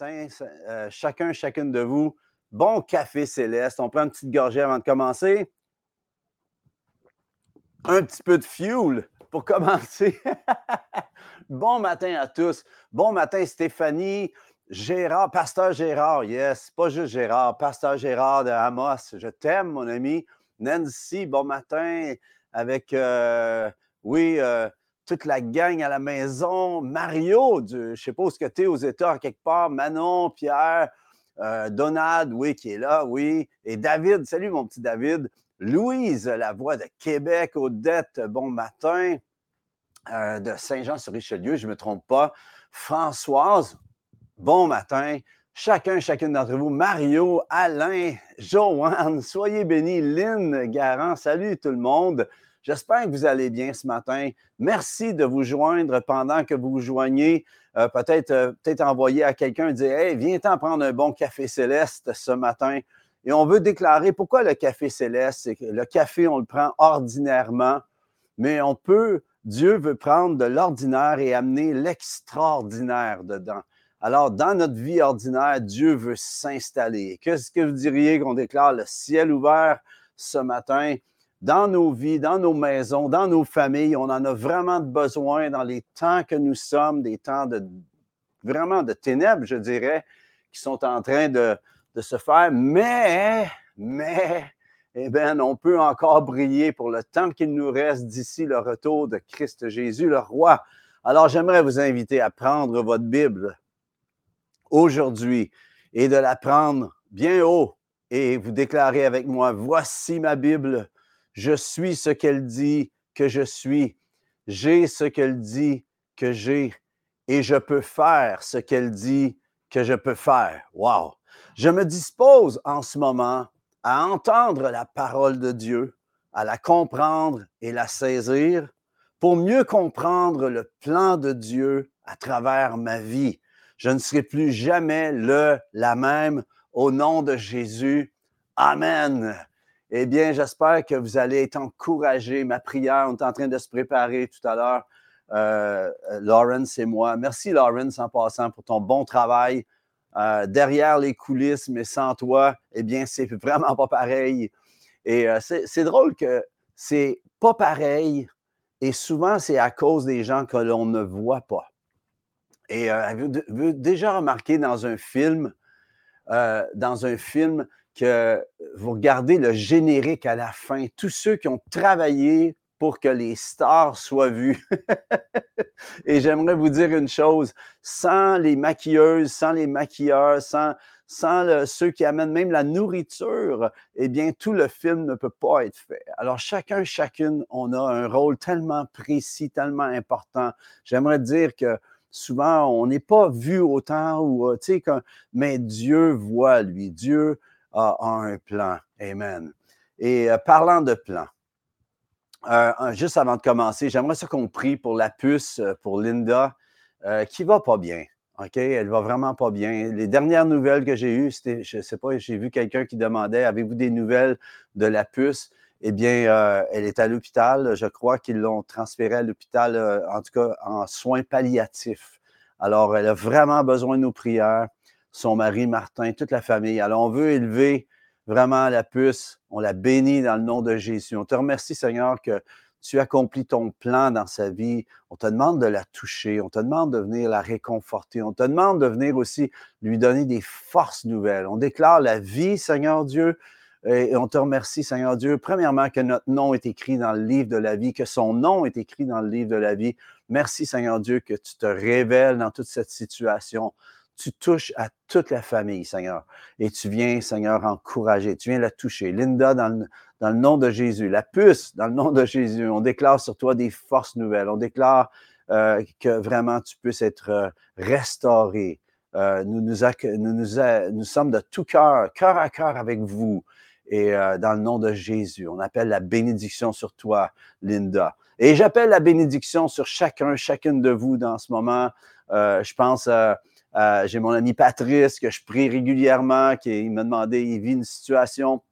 matin, euh, chacun, chacune de vous. Bon café céleste. On prend une petite gorgée avant de commencer. Un petit peu de fuel pour commencer. bon matin à tous. Bon matin, Stéphanie. Gérard, Pasteur Gérard, yes, pas juste Gérard, Pasteur Gérard de Amos, je t'aime, mon ami. Nancy, bon matin, avec, euh, oui, euh, toute la gang à la maison. Mario, je ne sais pas où que tu es aux États, quelque part. Manon, Pierre, euh, Donald, oui, qui est là, oui. Et David, salut mon petit David. Louise, la voix de Québec. Odette, bon matin. Euh, de Saint-Jean-sur-Richelieu, je ne me trompe pas. Françoise, bon matin. Chacun, chacune d'entre vous. Mario, Alain, Joanne, soyez bénis. Lynn, Garant, salut tout le monde. J'espère que vous allez bien ce matin. Merci de vous joindre pendant que vous vous joignez. Euh, peut-être euh, peut envoyer à quelqu'un dire Hey, viens-t'en prendre un bon café céleste ce matin. Et on veut déclarer pourquoi le café céleste. Le café, on le prend ordinairement, mais on peut, Dieu veut prendre de l'ordinaire et amener l'extraordinaire dedans. Alors, dans notre vie ordinaire, Dieu veut s'installer. Qu'est-ce que vous diriez qu'on déclare? Le ciel ouvert ce matin? Dans nos vies, dans nos maisons, dans nos familles. On en a vraiment besoin dans les temps que nous sommes, des temps de vraiment de ténèbres, je dirais, qui sont en train de, se faire. Mais, mais, eh bien, on peut encore briller pour le temps qu'il nous reste d'ici le retour de Christ Jésus, le roi. Alors, j'aimerais vous inviter à prendre votre Bible aujourd'hui et de la prendre bien haut et vous déclarer avec moi, voici ma Bible, je suis ce qu'elle dit que je suis. J'ai ce qu'elle dit que j'ai. Et je peux faire ce qu'elle dit que je peux faire. Wow! Je me dispose en ce moment à entendre la parole de Dieu, à la comprendre et la saisir pour mieux comprendre le plan de Dieu à travers ma vie. Je ne serai plus jamais le, la même au nom de Jésus. Amen. Eh bien, j'espère que vous allez être encouragés. Ma prière, on est en train de se préparer tout à l'heure. Euh, Lawrence et moi. Merci, Lawrence, en passant, pour ton bon travail euh, derrière les coulisses, mais sans toi, eh bien, c'est vraiment pas pareil. Et euh, c'est drôle que c'est pas pareil et souvent, c'est à cause des gens que l'on ne voit pas. Et avez-vous déjà remarqué dans un film, dans un film, que vous regardez le générique à la fin, tous ceux qui ont travaillé pour que les stars soient vues. Et j'aimerais vous dire une chose, sans les maquilleuses, sans les maquilleurs, sans, sans ceux qui amènent même la nourriture, eh bien, tout le film ne peut pas être fait. Alors, chacun, chacune, on a un rôle tellement précis, tellement important. J'aimerais dire que souvent, on n'est pas vu autant, ou, tu sais, mais Dieu voit, lui. Dieu a, un plan. Amen. Et euh, parlant de plan, euh, juste avant de commencer, j'aimerais ça qu'on prie pour la puce, euh, pour Linda, qui va pas bien. OK? Elle va vraiment pas bien. Les dernières nouvelles que j'ai eues, c'était, je sais pas, j'ai vu quelqu'un qui demandait Avez-vous des nouvelles de la puce? Eh bien, elle est à l'hôpital. Je crois qu'ils l'ont transférée à l'hôpital, en tout cas en soins palliatifs. Alors, elle a vraiment besoin de nos prières son mari Martin, toute la famille. Alors, on veut élever vraiment la puce. On la bénit dans le nom de Jésus. On te remercie, Seigneur, que tu accomplis ton plan dans sa vie. On te demande de la toucher. On te demande de venir la réconforter. On te demande de venir aussi lui donner des forces nouvelles. On déclare la vie, Seigneur Dieu. Et on te remercie, Seigneur Dieu, premièrement, que notre nom est écrit dans le livre de la vie, que son nom est écrit dans le livre de la vie. Merci, Seigneur Dieu, que tu te révèles dans toute cette situation tu touches à toute la famille, Seigneur. Et tu viens, Seigneur, encourager. Tu viens la toucher. Linda, dans le, nom de Jésus. La puce, dans le nom de Jésus. On déclare sur toi des forces nouvelles. On déclare euh, que vraiment tu puisses être euh, restauré. Euh, nous, nous, nous, sommes de tout cœur, cœur à cœur avec vous. Et dans le nom de Jésus, on appelle la bénédiction sur toi, Linda. Et j'appelle la bénédiction sur chacun, chacune de vous dans ce moment. je pense euh, j'ai mon ami Patrice que je prie régulièrement, qui il m'a demandé, il vit une situation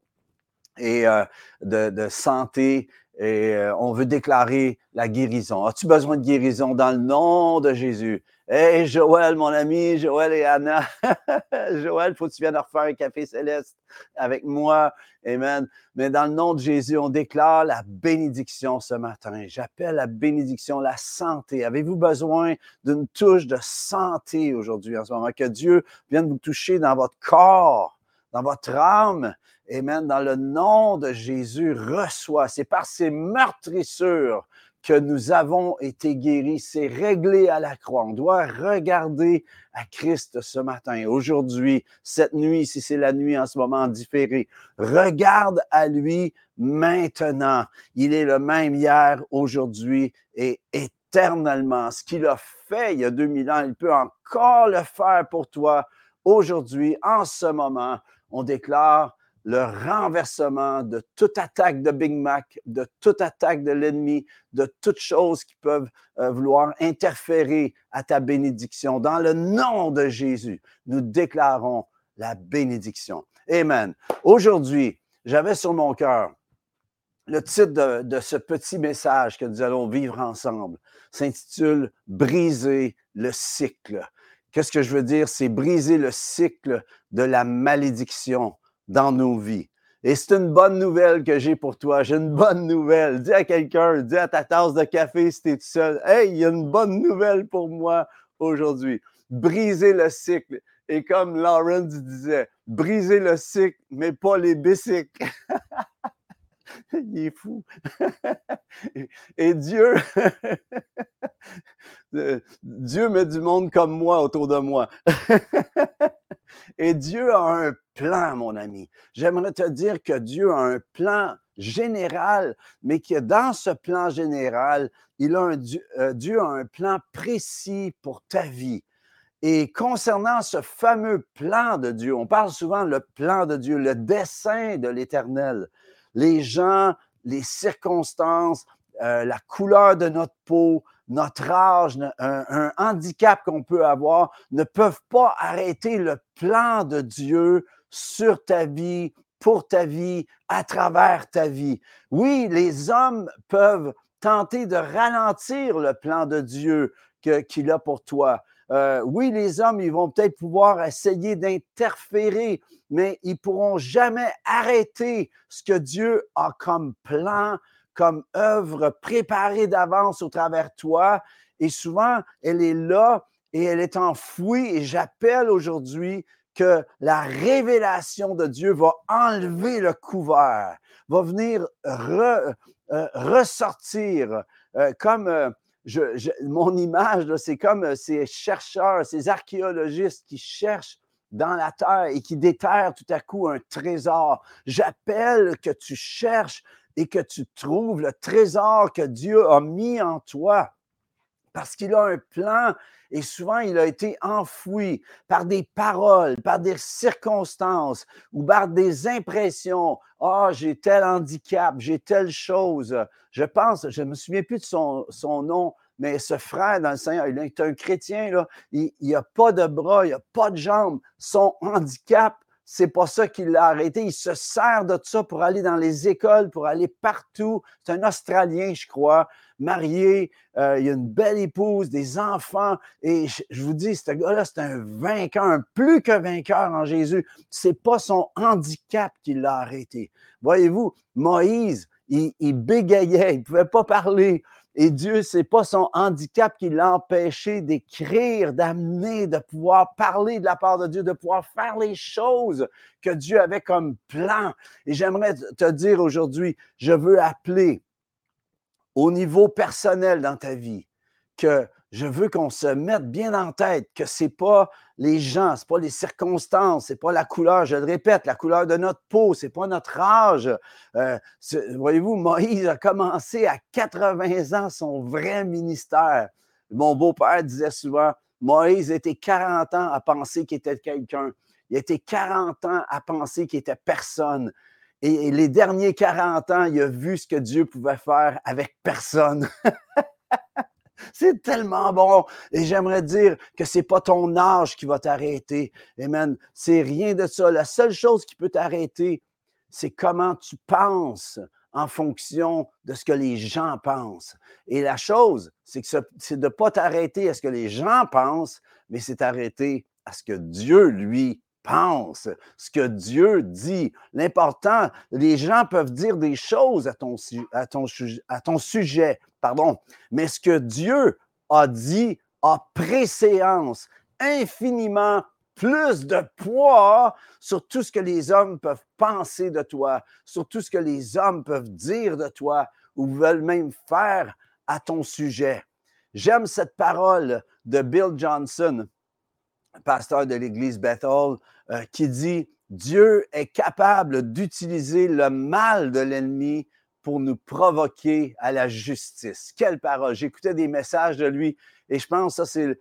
et, euh, de, santé et euh, on veut déclarer la guérison. As-tu besoin de guérison dans le nom de Jésus? Hey, Joël, mon ami, Joël et Anna. Joël, faut que tu viennes refaire un café céleste avec moi. Amen. Mais dans le nom de Jésus, on déclare la bénédiction ce matin. J'appelle la bénédiction la santé. Avez-vous besoin d'une touche de santé aujourd'hui en ce moment? Que Dieu vienne vous toucher dans votre corps, dans votre âme. Amen. Dans le nom de Jésus, reçois. C'est par ces meurtrissures que nous avons été guéris. C'est réglé à la croix. On doit regarder à Christ ce matin, aujourd'hui, cette nuit, si c'est la nuit en ce moment différée. Regarde à lui maintenant. Il est le même hier, aujourd'hui et éternellement. Ce qu'il a fait il y a 2000 ans, il peut encore le faire pour toi aujourd'hui, en ce moment. On déclare le renversement de toute attaque de Big Mac, de toute attaque de l'ennemi, de toutes choses qui peuvent euh, vouloir interférer à ta bénédiction. Dans le nom de Jésus, nous déclarons la bénédiction. Amen. Aujourd'hui, j'avais sur mon cœur le titre de, de, ce petit message que nous allons vivre ensemble s'intitule Briser le cycle. Qu'est-ce que je veux dire? C'est briser le cycle de la malédiction dans nos vies. Et c'est une bonne nouvelle que j'ai pour toi. J'ai une bonne nouvelle. Dis à quelqu'un, dis à ta tasse de café si tu es tout seul, Hey, il y a une bonne nouvelle pour moi aujourd'hui. Briser le cycle. Et comme Lawrence disait, briser le cycle, mais pas les bicycles. il est fou. Et Dieu, Dieu met du monde comme moi autour de moi. Et Dieu a un plan, mon ami. J'aimerais te dire que Dieu a un plan général, mais que dans ce plan général, il a un, euh, Dieu a un plan précis pour ta vie. Et concernant ce fameux plan de Dieu, on parle souvent le plan de Dieu, le dessein de l'Éternel. Les gens, les circonstances, euh, la couleur de notre peau, notre âge, un, handicap qu'on peut avoir, ne peuvent pas arrêter le plan de Dieu sur ta vie, pour ta vie, à travers ta vie. Oui, les hommes peuvent tenter de ralentir le plan de Dieu qu'il a pour toi. Euh, oui, les hommes, ils vont peut-être pouvoir essayer d'interférer, mais ils pourront jamais arrêter ce que Dieu a comme plan, comme œuvre préparée d'avance au travers toi. Et souvent, elle est là et elle est enfouie. Et j'appelle aujourd'hui que la révélation de Dieu va enlever le couvert, va venir euh, ressortir euh, comme euh, je, mon image, c'est comme ces chercheurs, ces archéologistes qui cherchent dans la terre et qui déterrent tout à coup un trésor. J'appelle que tu cherches et que tu trouves le trésor que Dieu a mis en toi parce qu'il a un plan et souvent il a été enfoui par des paroles, par des circonstances ou par des impressions. Ah, j'ai tel handicap, j'ai telle chose. Je pense, je ne me souviens plus de son, nom, mais ce frère dans le Seigneur, il est un chrétien, il n'a pas de bras, il n'a pas de jambes. Son handicap, c'est pas ça qui l'a arrêté. Il se sert de ça pour aller dans les écoles, pour aller partout. C'est un Australien, je crois, marié. Euh, il a une belle épouse, des enfants. Et je, vous dis, ce gars-là, c'est un vainqueur, un plus que vainqueur en Jésus. C'est pas son handicap qui l'a arrêté. Voyez-vous, Moïse, il, il bégayait, il pouvait pas parler. Et Dieu, c'est pas son handicap qui l'a empêché d'écrire, d'amener, de pouvoir parler de la part de Dieu, de pouvoir faire les choses que Dieu avait comme plan. Et j'aimerais te dire aujourd'hui, je veux appeler au niveau personnel dans ta vie que je veux qu'on se mette bien en tête que c'est pas les gens, c'est pas les circonstances, c'est pas la couleur, je le répète, la couleur de notre peau, c'est pas notre âge. Euh, voyez-vous, Moïse a commencé à 80 ans son vrai ministère. Mon beau-père disait souvent, Moïse était 40 ans à penser qu'il était quelqu'un. Il était 40 ans à penser qu'il était personne. Et les derniers 40 ans, il a vu ce que Dieu pouvait faire avec personne. C'est tellement bon. Et j'aimerais dire que c'est pas ton âge qui va t'arrêter. Amen. C'est rien de ça. La seule chose qui peut t'arrêter, c'est comment tu penses en fonction de ce que les gens pensent. Et la chose, c'est que c'est de ne pas t'arrêter à ce que les gens pensent, mais c'est t'arrêter à ce que Dieu, lui, pense, ce que Dieu dit. L'important, les gens peuvent dire des choses à ton, sujet, pardon, mais ce que Dieu a dit a préséance infiniment plus de poids sur tout ce que les hommes peuvent penser de toi, sur tout ce que les hommes peuvent dire de toi ou veulent même faire à ton sujet. J'aime cette parole de Bill Johnson, pasteur de l'Église Bethel, euh, qui dit Dieu est capable d'utiliser le mal de l'ennemi pour nous provoquer à la justice. Quelle parole! J'écoutais des messages de lui et je pense que ça, c'est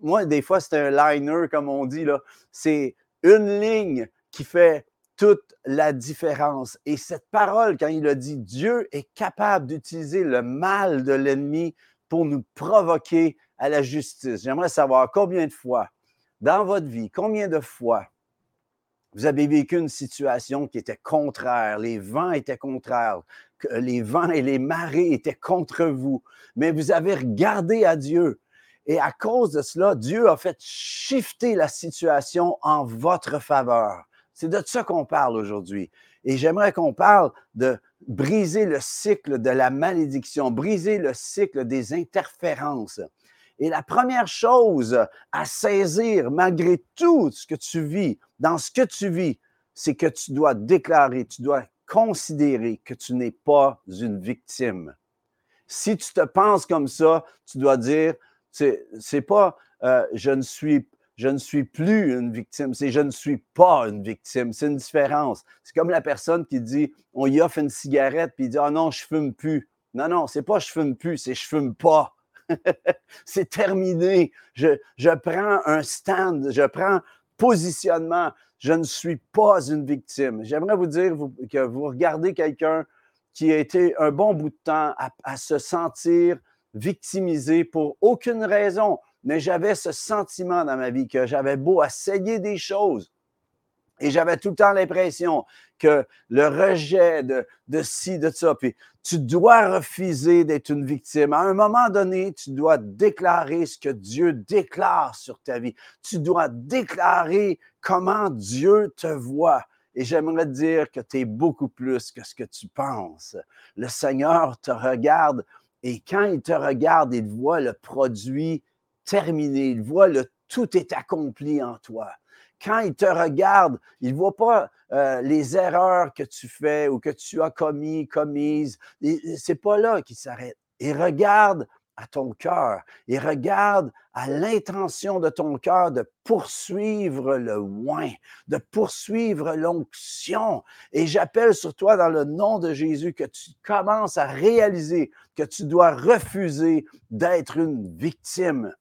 moi, des fois, c'est un liner, comme on dit. C'est une ligne qui fait toute la différence. Et cette parole, quand il a dit Dieu est capable d'utiliser le mal de l'ennemi pour nous provoquer à la justice. J'aimerais savoir combien de fois dans votre vie, combien de fois vous avez vécu une situation qui était contraire, les vents étaient contraires, les vents et les marées étaient contre vous, mais vous avez regardé à Dieu et à cause de cela, Dieu a fait shifter la situation en votre faveur. C'est de ça qu'on parle aujourd'hui. Et j'aimerais qu'on parle de briser le cycle de la malédiction, briser le cycle des interférences. Et la première chose à saisir, malgré tout ce que tu vis, dans ce que tu vis, c'est que tu dois déclarer, tu dois considérer que tu n'es pas une victime. Si tu te penses comme ça, tu dois dire, c'est pas euh, je, ne suis, je ne suis plus une victime, c'est je ne suis pas une victime. C'est une différence. C'est comme la personne qui dit on y offre une cigarette puis il dit Ah non, je fume plus. Non, non, c'est pas je fume plus, c'est je fume pas. c'est terminé. Je, prends un stand, je prends positionnement. Je ne suis pas une victime. J'aimerais vous dire que vous regardez quelqu'un qui a été un bon bout de temps à se sentir victimisé pour aucune raison, mais j'avais ce sentiment dans ma vie que j'avais beau essayer des choses et j'avais tout le temps l'impression que le rejet de, de ci, de ça, puis tu dois refuser d'être une victime. À un moment donné, tu dois déclarer ce que Dieu déclare sur ta vie. Tu dois déclarer comment Dieu te voit. Et j'aimerais dire que tu es beaucoup plus que ce que tu penses. Le Seigneur te regarde et quand il te regarde, il voit le produit terminé, il voit le tout est accompli en toi. Quand il te regarde, il ne voit pas euh, les erreurs que tu fais ou que tu as commis, commises. C'est pas là qu'il s'arrête. Il regarde à ton cœur et regarde à l'intention de ton cœur de poursuivre le oin, de poursuivre l'onction. Et j'appelle sur toi dans le nom de Jésus que tu commences à réaliser que tu dois refuser d'être une victime.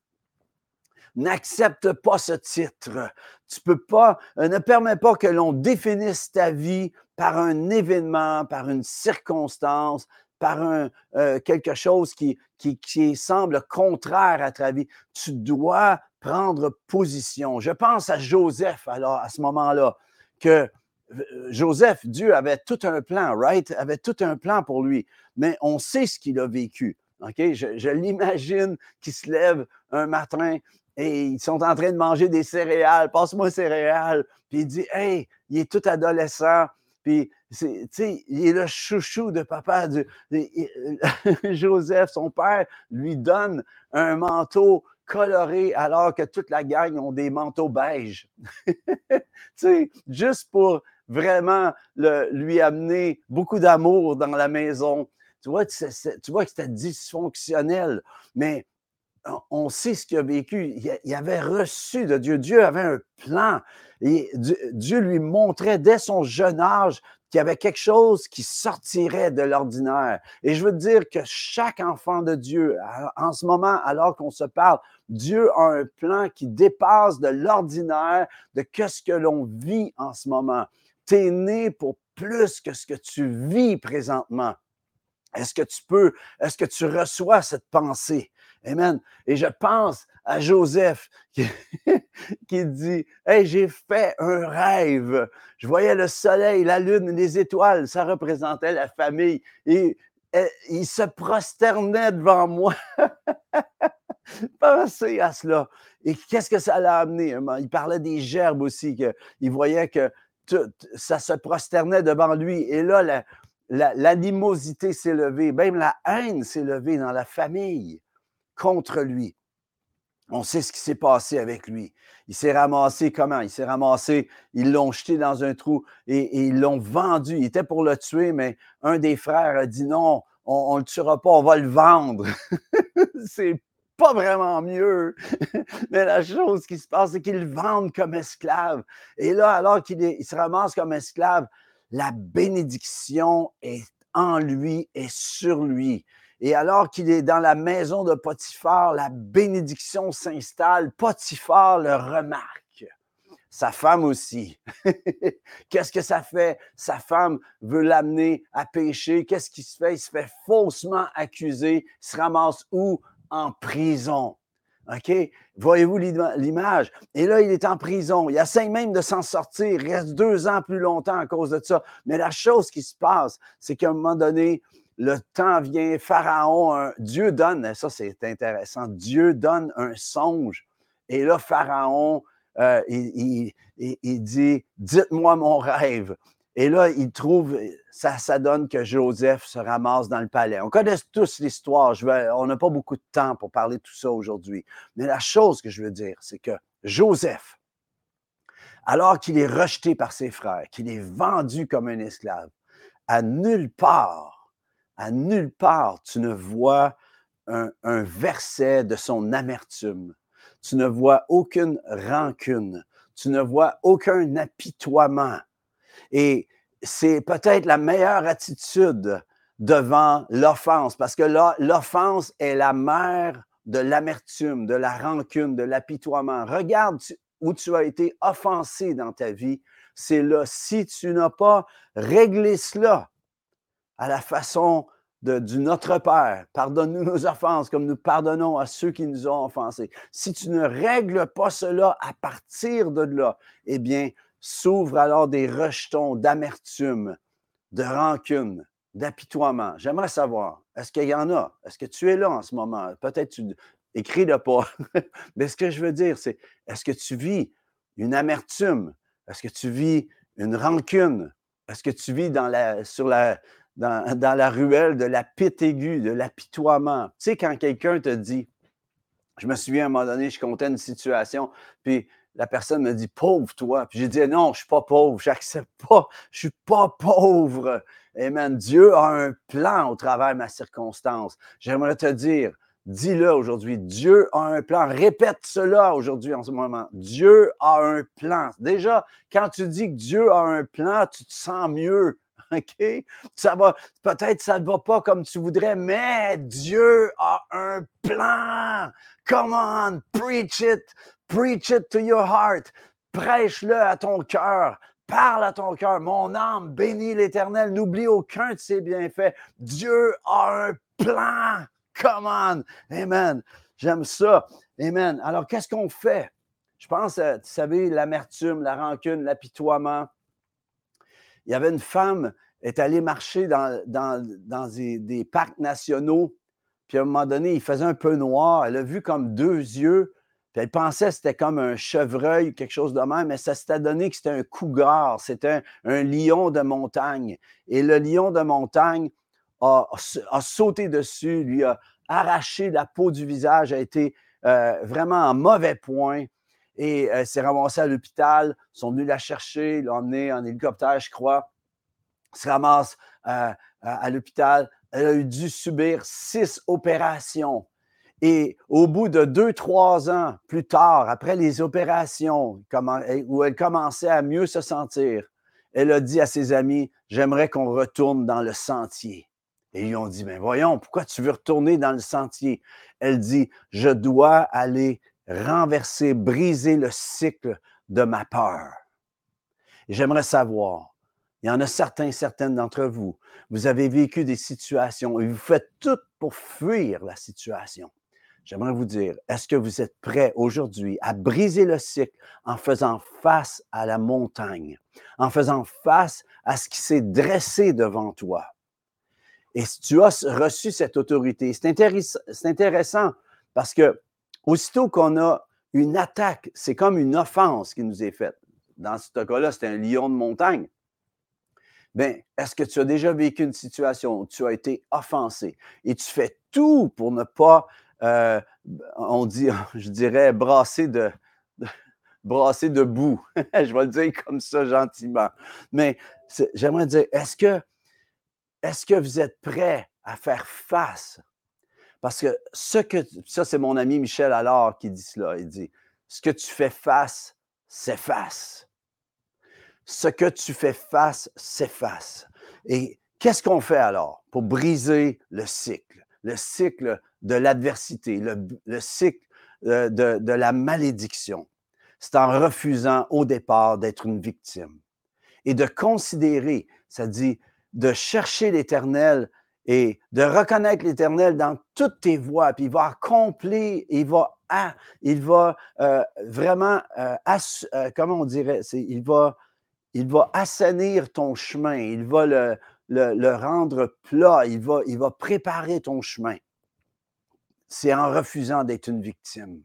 N'accepte pas ce titre. Tu peux pas, euh, ne permets pas que l'on définisse ta vie par un événement, par une circonstance, par euh, quelque chose qui, qui, semble contraire à ta vie. Tu dois prendre position. Je pense à Joseph alors à ce moment-là, que euh, Joseph, Dieu avait tout un plan, right? Avait tout un plan pour lui, mais on sait ce qu'il a vécu. OK? Je, je l'imagine qu'il se lève un matin et ils sont en train de manger des céréales. Passe-moi céréales. Puis il dit Hey, il est tout adolescent. Puis, il est le chouchou de papa. Joseph, son père, lui donne un manteau coloré alors que toute la gang ont des manteaux beiges. juste pour vraiment lui amener beaucoup d'amour dans la maison. Tu vois, tu vois que c'était dysfonctionnel, mais on sait ce qu'il a vécu. Il avait reçu de Dieu. Dieu avait un plan. Et Dieu lui montrait dès son jeune âge qu'il y avait quelque chose qui sortirait de l'ordinaire. Et je veux dire que chaque enfant de Dieu, en ce moment, alors qu'on se parle, Dieu a un plan qui dépasse de l'ordinaire de ce que l'on vit en ce moment. Tu es né pour plus que ce que tu vis présentement. Est-ce que tu peux, est-ce que tu reçois cette pensée? Amen. Et je pense à Joseph qui, dit Hey, j'ai fait un rêve. Je voyais le soleil, la lune, les étoiles. Ça représentait la famille. Et, il se prosternait devant moi. Pensez à cela. Et qu'est-ce que ça l'a amené? Il parlait des gerbes aussi, il voyait que ça se prosternait devant lui. Et là, l'animosité s'est levée, même la haine s'est levée dans la famille contre lui. On sait ce qui s'est passé avec lui. Il s'est ramassé comment? Il s'est ramassé, ils l'ont jeté dans un trou et, ils l'ont vendu. Il était pour le tuer, mais un des frères a dit non, on ne le tuera pas, on va le vendre. c'est pas vraiment mieux. Mais la chose qui se passe, c'est qu'ils le vendent comme esclave. Et là, alors qu'il se ramasse comme esclave, la bénédiction est en lui et sur lui. Et alors qu'il est dans la maison de Potiphar, la bénédiction s'installe. Potiphar le remarque. Sa femme aussi. Qu'est-ce que ça fait? Sa femme veut l'amener à pécher. Qu'est-ce qui se fait? Il se fait faussement accuser. Il se ramasse où? En prison. OK? Voyez-vous l'image? Et là, il est en prison. Il essaie même de s'en sortir. Il reste deux ans plus longtemps à cause de ça. Mais la chose qui se passe, c'est qu'à un moment donné, le temps vient, Pharaon, Dieu donne, ça c'est intéressant, Dieu donne un songe. Et là, Pharaon, euh, il, dit, dites-moi mon rêve. Et là, il trouve, ça, donne que Joseph se ramasse dans le palais. On connaît tous l'histoire. on n'a pas beaucoup de temps pour parler de tout ça aujourd'hui. Mais la chose que je veux dire, c'est que Joseph, alors qu'il est rejeté par ses frères, qu'il est vendu comme un esclave, à nulle part, à nulle part, tu ne vois un, verset de son amertume. Tu ne vois aucune rancune. Tu ne vois aucun apitoiement et c'est peut-être la meilleure attitude devant l'offense, parce que l'offense est la mère de l'amertume, de la rancune, de l'apitoiement. Regarde où tu as été offensé dans ta vie. C'est là. Si tu n'as pas réglé cela à la façon de, du Notre Père, pardonne-nous nos offenses comme nous pardonnons à ceux qui nous ont offensés. Si tu ne règles pas cela à partir de là, eh bien, s'ouvrent alors des rejetons d'amertume, de rancune, d'apitoiement. J'aimerais savoir, est-ce qu'il y en a? Est-ce que tu es là en ce moment? Peut-être tu écris-le pas. Mais ce que je veux dire, c'est est-ce que tu vis une amertume? Est-ce que tu vis une rancune? Est-ce que tu vis dans la, sur la, dans, la ruelle de la pite aiguë, de l'apitoiement? Tu sais, quand quelqu'un te dit, je me souviens à un moment donné, je comptais une situation, puis la personne me dit pauvre toi. Puis j'ai dit non, je suis pas pauvre, j'accepte pas, je suis pas pauvre. Amen. Dieu a un plan au travers de ma circonstance. J'aimerais te dire, dis-le aujourd'hui, Dieu a un plan. Répète cela aujourd'hui en ce moment. Dieu a un plan. Déjà, quand tu dis que Dieu a un plan, tu te sens mieux. OK? Ça va, peut-être ça ne va pas comme tu voudrais, mais Dieu a un plan. Come on, preach it. Preach it to your heart. Prêche-le à ton cœur. Parle à ton cœur. Mon âme bénit l'Éternel. N'oublie aucun de ses bienfaits. Dieu a un plan. Come. Amen. J'aime ça. Amen. Alors, qu'est-ce qu'on fait? Je pense, euh, tu savez, l'amertume, la rancune, l'apitoiement. Il y avait une femme, elle est allée marcher dans, des, parcs nationaux, puis à un moment donné, il faisait un peu noir. Elle a vu comme deux yeux elle pensait que c'était comme un chevreuil, quelque chose de même, mais ça s'était donné que c'était un cougar, c'était un, lion de montagne. Et le lion de montagne a, sauté dessus, lui a arraché la peau du visage, a été euh, vraiment en mauvais point. Et elle s'est ramassée à l'hôpital, ils sont venus la chercher, l'ont emmenée en hélicoptère, je crois. Elle se ramasse euh, à l'hôpital. Elle a dû subir six opérations et au bout de deux, trois ans plus tard, après les opérations, où elle commençait à mieux se sentir, elle a dit à ses amis, j'aimerais qu'on retourne dans le sentier. Et ils ont dit, mais voyons, pourquoi tu veux retourner dans le sentier? Elle dit, je dois aller renverser, briser le cycle de ma peur. J'aimerais savoir, il y en a certains, certaines d'entre vous, vous avez vécu des situations et vous faites tout pour fuir la situation j'aimerais vous dire, est-ce que vous êtes prêts aujourd'hui à briser le cycle en faisant face à la montagne, en faisant face à ce qui s'est dressé devant toi? Et si tu as reçu cette autorité, c'est intéressant parce que aussitôt qu'on a une attaque, c'est comme une offense qui nous est faite. Dans ce cas-là, c'est un lion de montagne. Bien, est-ce que tu as déjà vécu une situation où tu as été offensé et tu fais tout pour ne pas euh, on dit, je dirais, brasser de, brasser de boue? je vais le dire comme ça gentiment. Mais j'aimerais dire, est-ce que, est-ce que vous êtes prêts à faire face? Parce que ce que, ça c'est mon ami Michel Allard qui dit cela. Il dit, ce que tu fais face, s'efface. Ce que tu fais face, s'efface. Et qu'est-ce qu'on fait alors pour briser le cycle? Le cycle de l'adversité, le, cycle euh, de, la malédiction. C'est en refusant au départ d'être une victime et de considérer, ça dit, de chercher l'Éternel et de reconnaître l'Éternel dans toutes tes voies, puis il va accomplir, il va, il va euh, vraiment, euh, comment on dirait, il va, assainir ton chemin, il va le, rendre plat, il va préparer ton chemin c'est en refusant d'être une victime.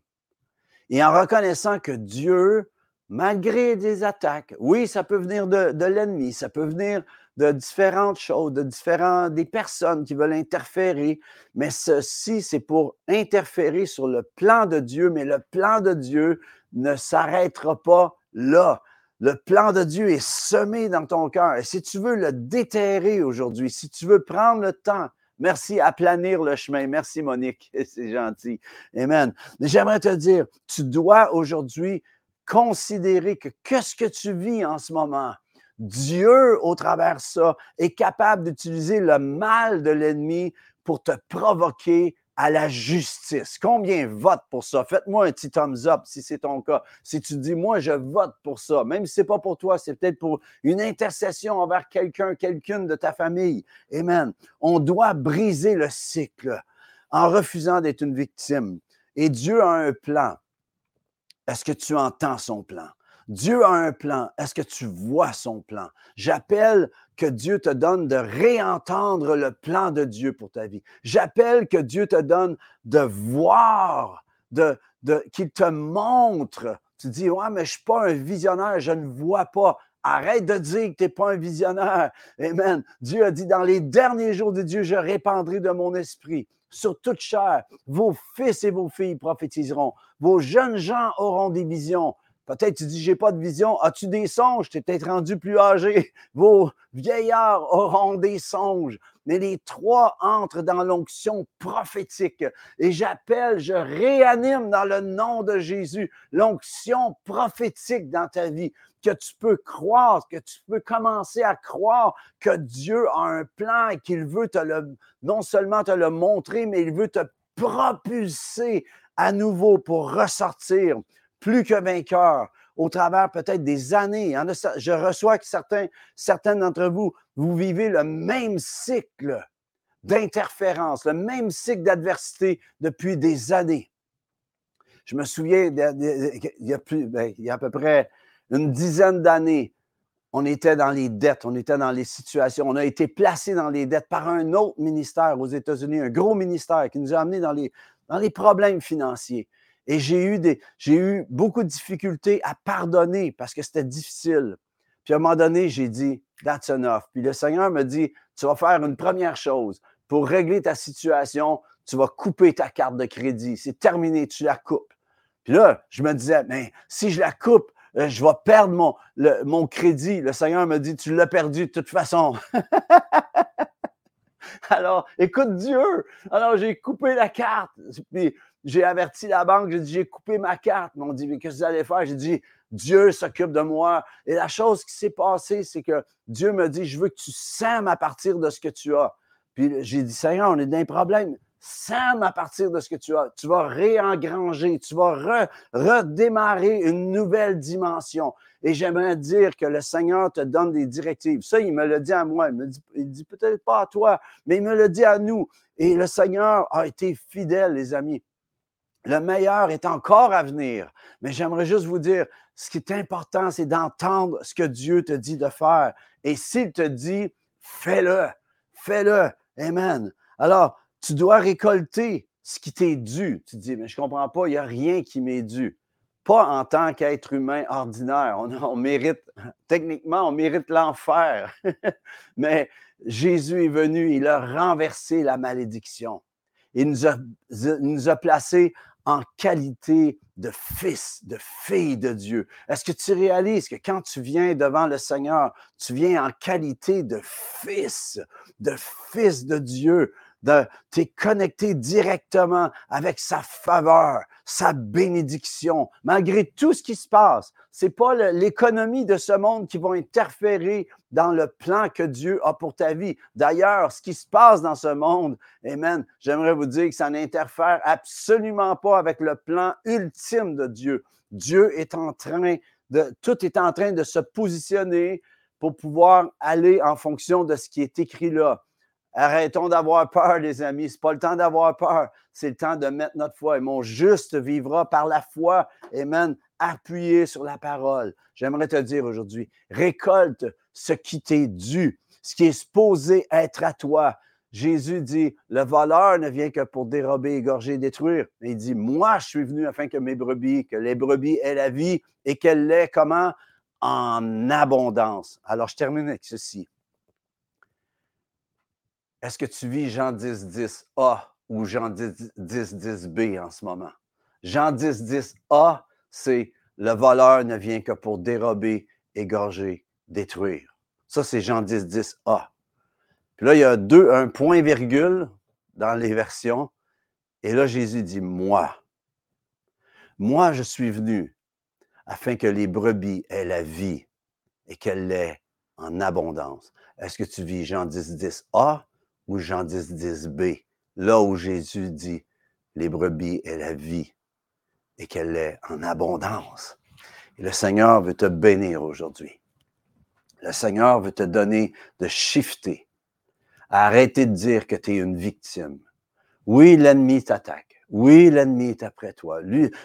Et en reconnaissant que Dieu, malgré des attaques, oui, ça peut venir de, l'ennemi, ça peut venir de différentes choses, de différentes, des personnes qui veulent interférer, mais ceci, c'est pour interférer sur le plan de Dieu, mais le plan de Dieu ne s'arrêtera pas là. Le plan de Dieu est semé dans ton cœur. Et si tu veux le déterrer aujourd'hui, si tu veux prendre le temps Merci à planir le chemin. Merci, Monique. C'est gentil. Amen. Mais j'aimerais te dire, tu dois aujourd'hui considérer que qu'est-ce que tu vis en ce moment? Dieu, au travers de ça, est capable d'utiliser le mal de l'ennemi pour te provoquer à la justice. Combien votent pour ça? Faites-moi un petit thumbs up si c'est ton cas. Si tu dis, moi, je vote pour ça, même si ce n'est pas pour toi, c'est peut-être pour une intercession envers quelqu'un, quelqu'une de ta famille. Amen. On doit briser le cycle en refusant d'être une victime. Et Dieu a un plan. Est-ce que tu entends son plan? Dieu a un plan. Est-ce que tu vois son plan? J'appelle que Dieu te donne de réentendre le plan de Dieu pour ta vie. J'appelle que Dieu te donne de voir, de, de, qu'il te montre. Tu dis, ouais, mais je ne suis pas un visionnaire, je ne vois pas. Arrête de dire que tu n'es pas un visionnaire. Amen. Dieu a dit, dans les derniers jours de Dieu, je répandrai de mon esprit sur toute chair. Vos fils et vos filles prophétiseront. Vos jeunes gens auront des visions. Peut-être tu dis, j'ai pas de vision. As-tu des songes? Tu es peut-être rendu plus âgé. Vos vieillards auront des songes. Mais les trois entrent dans l'onction prophétique. Et j'appelle, je réanime dans le nom de Jésus l'onction prophétique dans ta vie. Que tu peux croire, que tu peux commencer à croire que Dieu a un plan et qu'il veut non seulement te le montrer, mais il veut te propulser à nouveau pour ressortir plus que vainqueur au travers peut-être des années. je reçois que certains, certaines d'entre vous, vous vivez le même cycle d'interférence, le même cycle d'adversité depuis des années. Je me souviens, il y a, plus, ben, il y a à peu près une dizaine d'années, on était dans les dettes, on était dans les situations, on a été placé dans les dettes par un autre ministère aux États-Unis, un gros ministère qui nous a amenés dans les, dans les problèmes financiers. Et j'ai eu, des, j'ai eu beaucoup de difficultés à pardonner parce que c'était difficile. Puis à un moment donné, j'ai dit, that's enough. Puis le Seigneur me dit, tu vas faire une première chose. Pour régler ta situation, tu vas couper ta carte de crédit. C'est terminé, tu la coupes. Puis là, je me disais, mais si je la coupe, euh, je vais perdre mon, mon crédit. Le Seigneur me dit, tu l'as perdu de toute façon. Alors, écoute Dieu. Alors, j'ai coupé la carte. Puis, j'ai averti la banque, j'ai dit, j'ai coupé ma carte. Ils m'ont dit, mais qu'est-ce que vous allez faire? J'ai dit, Dieu s'occupe de moi. Et la chose qui s'est passée, c'est que Dieu me dit, je veux que tu sèmes à partir de ce que tu as. Puis j'ai dit, Seigneur, on est dans un problème. Sème à partir de ce que tu as. Tu vas réengranger, tu vas redémarrer une nouvelle dimension. Et j'aimerais dire que le Seigneur te donne des directives. Ça, il me le dit à moi. Il me dit, il dit peut-être pas à toi, mais il me le dit à nous. Et le Seigneur a été fidèle, les amis. Le meilleur est encore à venir. Mais j'aimerais juste vous dire, ce qui est important, c'est d'entendre ce que Dieu te dit de faire. Et s'il te dit, fais-le, fais-le. Amen. Alors, tu dois récolter ce qui t'est dû. Tu dis, mais je ne comprends pas, il n'y a rien qui m'est dû. Pas en tant qu'être humain ordinaire. On, mérite, techniquement, on mérite l'enfer. mais Jésus est venu, il a renversé la malédiction. Il nous a placés en qualité de fils, de fille de Dieu. Est-ce que tu réalises que quand tu viens devant le Seigneur, tu viens en qualité de fils, de fils de Dieu, tu es connecté directement avec sa faveur, sa bénédiction, malgré tout ce qui se passe. C'est pas l'économie de ce monde qui va interférer dans le plan que Dieu a pour ta vie. D'ailleurs, ce qui se passe dans ce monde, Amen, j'aimerais vous dire que ça n'interfère absolument pas avec le plan ultime de Dieu. Dieu est en train de, tout est en train de se positionner pour pouvoir aller en fonction de ce qui est écrit là. Arrêtons d'avoir peur, les amis. Ce n'est pas le temps d'avoir peur. C'est le temps de mettre notre foi. Et mon juste vivra par la foi. Amen. Appuyé sur la parole. J'aimerais te dire aujourd'hui, récolte ce qui t'est dû, ce qui est supposé être à toi. Jésus dit, le voleur ne vient que pour dérober, égorger, détruire. Il dit, moi, je suis venu afin que mes brebis, que les brebis aient la vie et qu'elles l'aient comment? En abondance. Alors, je termine avec ceci. Est-ce que tu vis Jean 10, 10 A ou Jean 10, 10, 10 B en ce moment? Jean 10, 10 A, c'est le voleur ne vient que pour dérober, égorger, détruire. Ça, c'est Jean 10, 10 A. Puis là, il y a deux, un point virgule dans les versions. Et là, Jésus dit Moi. Moi, je suis venu afin que les brebis aient la vie et qu'elle l'ait en abondance. Est-ce que tu vis Jean 10, 10 A ou Jean 10, 10 B, là où Jésus dit les brebis est la vie et qu'elle est en abondance. Le Seigneur veut te bénir aujourd'hui. Le Seigneur veut te donner de shifter. Arrêtez de dire que tu es une victime. Oui, l'ennemi t'attaque. Oui, l'ennemi est après toi.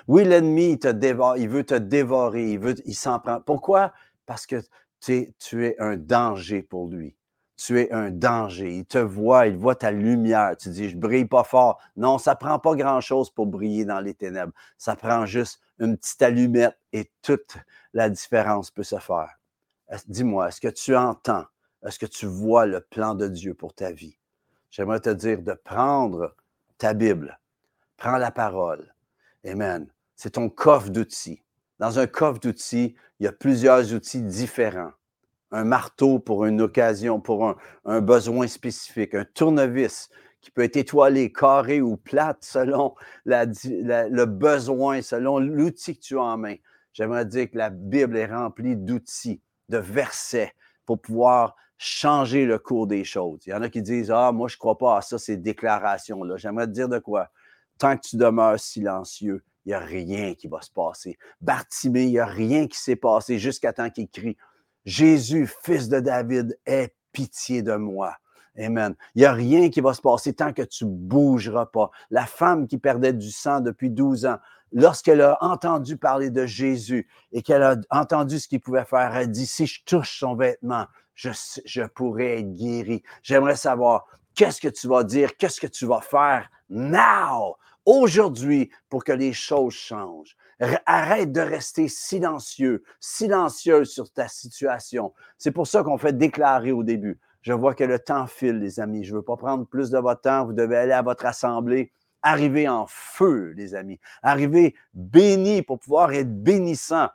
Oui, l'ennemi te dévore, il veut te dévorer, il s'en prend. Pourquoi? Parce que tu es un danger pour lui tu es un danger. Il te voit, il voit ta lumière. Tu dis, je brille pas fort. Non, ça prend pas grand-chose pour briller dans les ténèbres. Ça prend juste une petite allumette et toute la différence peut se faire. Dis-moi, est-ce que tu entends? Est-ce que tu vois le plan de Dieu pour ta vie? J'aimerais te dire de prendre ta Bible. Prends la parole. Amen. C'est ton coffre d'outils. Dans un coffre d'outils, il y a plusieurs outils différents un marteau pour une occasion, pour un, besoin spécifique, un tournevis qui peut être étoilé, carré ou plate selon le besoin, selon l'outil que tu as en main. J'aimerais dire que la Bible est remplie d'outils, de versets pour pouvoir changer le cours des choses. Il y en a qui disent Ah, moi, je ne crois pas à ça, ces déclarations-là. J'aimerais te dire de quoi? Tant que tu demeures silencieux, il n'y a rien qui va se passer. Bartimée, il n'y a rien qui s'est passé jusqu'à temps qu'il crie Jésus, fils de David, aie pitié de moi. Amen. Il n'y a rien qui va se passer tant que tu bougeras pas. La femme qui perdait du sang depuis 12 ans, lorsqu'elle a entendu parler de Jésus et qu'elle a entendu ce qu'il pouvait faire, elle dit, si je touche son vêtement, je, je pourrais être guéri. J'aimerais savoir, qu'est-ce que tu vas dire, qu'est-ce que tu vas faire now, aujourd'hui, pour que les choses changent? Arrête de rester silencieux, silencieuse sur ta situation. C'est pour ça qu'on fait déclarer au début. Je vois que le temps file, les amis. Je ne veux pas prendre plus de votre temps. Vous devez aller à votre assemblée. Arrivez en feu, les amis. Arrivez béni pour pouvoir être bénissant.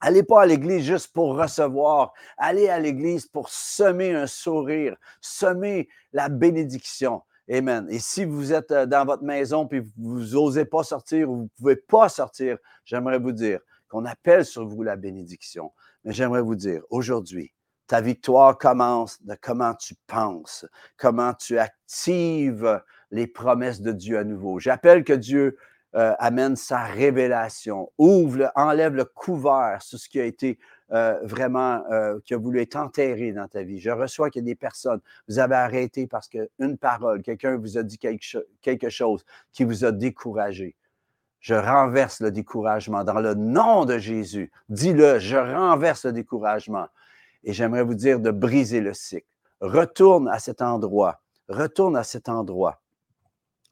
Allez pas à l'église juste pour recevoir. Allez à l'église pour semer un sourire, semer la bénédiction. Amen. Et si vous êtes euh, dans votre maison et vous n'osez pas sortir ou vous ne pouvez pas sortir, j'aimerais vous dire qu'on appelle sur vous la bénédiction. Mais j'aimerais vous dire, aujourd'hui, ta victoire commence de comment tu penses, comment tu actives les promesses de Dieu à nouveau. J'appelle que Dieu euh, amène sa révélation, ouvre, enlève le couvert sur ce qui a été euh, vraiment, euh, qui a voulu enterré dans ta vie. Je reçois qu'il y a des personnes, vous avez arrêté parce qu'une parole, quelqu'un vous a dit quelque, chose qui vous a découragé. Je renverse le découragement dans le nom de Jésus. Dis-le, je renverse le découragement. Et j'aimerais vous dire de briser le cycle. Retourne à cet endroit. Retourne à cet endroit.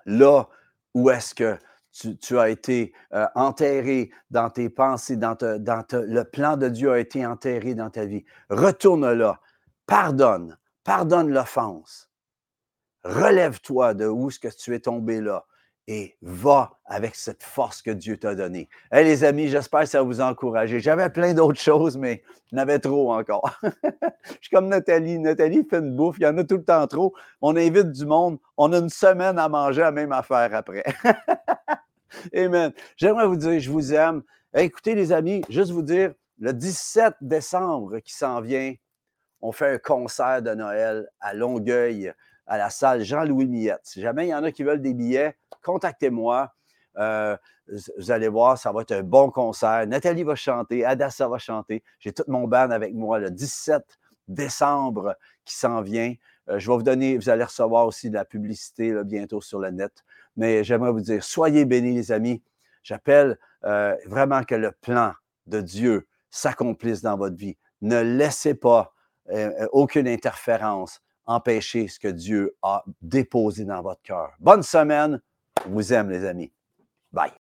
Là où est-ce que tu, as été euh, enterré dans tes pensées, dans, le plan de Dieu a été enterré dans ta vie. Retourne là. Pardonne. Pardonne l'offense. Relève-toi de où est-ce que tu es tombé là et va avec cette force que Dieu t'a donnée. Hey, les amis, j'espère que ça vous a encouragé. J'avais plein d'autres choses, mais avait trop encore. Je suis comme Nathalie. Nathalie fait une bouffe, il y en a tout le temps trop. On invite du monde. On a une semaine à manger la même affaire après. Amen. J'aimerais vous dire, je vous aime. Écoutez, les amis, juste vous dire, le 17 décembre qui s'en vient, on fait un concert de Noël à Longueuil à la salle Jean-Louis Millette. Si jamais il y en a qui veulent des billets, contactez-moi. Euh, vous allez voir, ça va être un bon concert. Nathalie va chanter, Adassa va chanter. J'ai tout mon band avec moi le 17 décembre qui s'en vient. Euh, je vais vous donner, vous allez recevoir aussi de la publicité bientôt sur le net. Mais j'aimerais vous dire, soyez bénis, les amis. J'appelle euh, vraiment que le plan de Dieu s'accomplisse dans votre vie. Ne laissez pas aucune interférence empêcher ce que Dieu a déposé dans votre cœur. Bonne semaine. Je vous aime, les amis. Bye.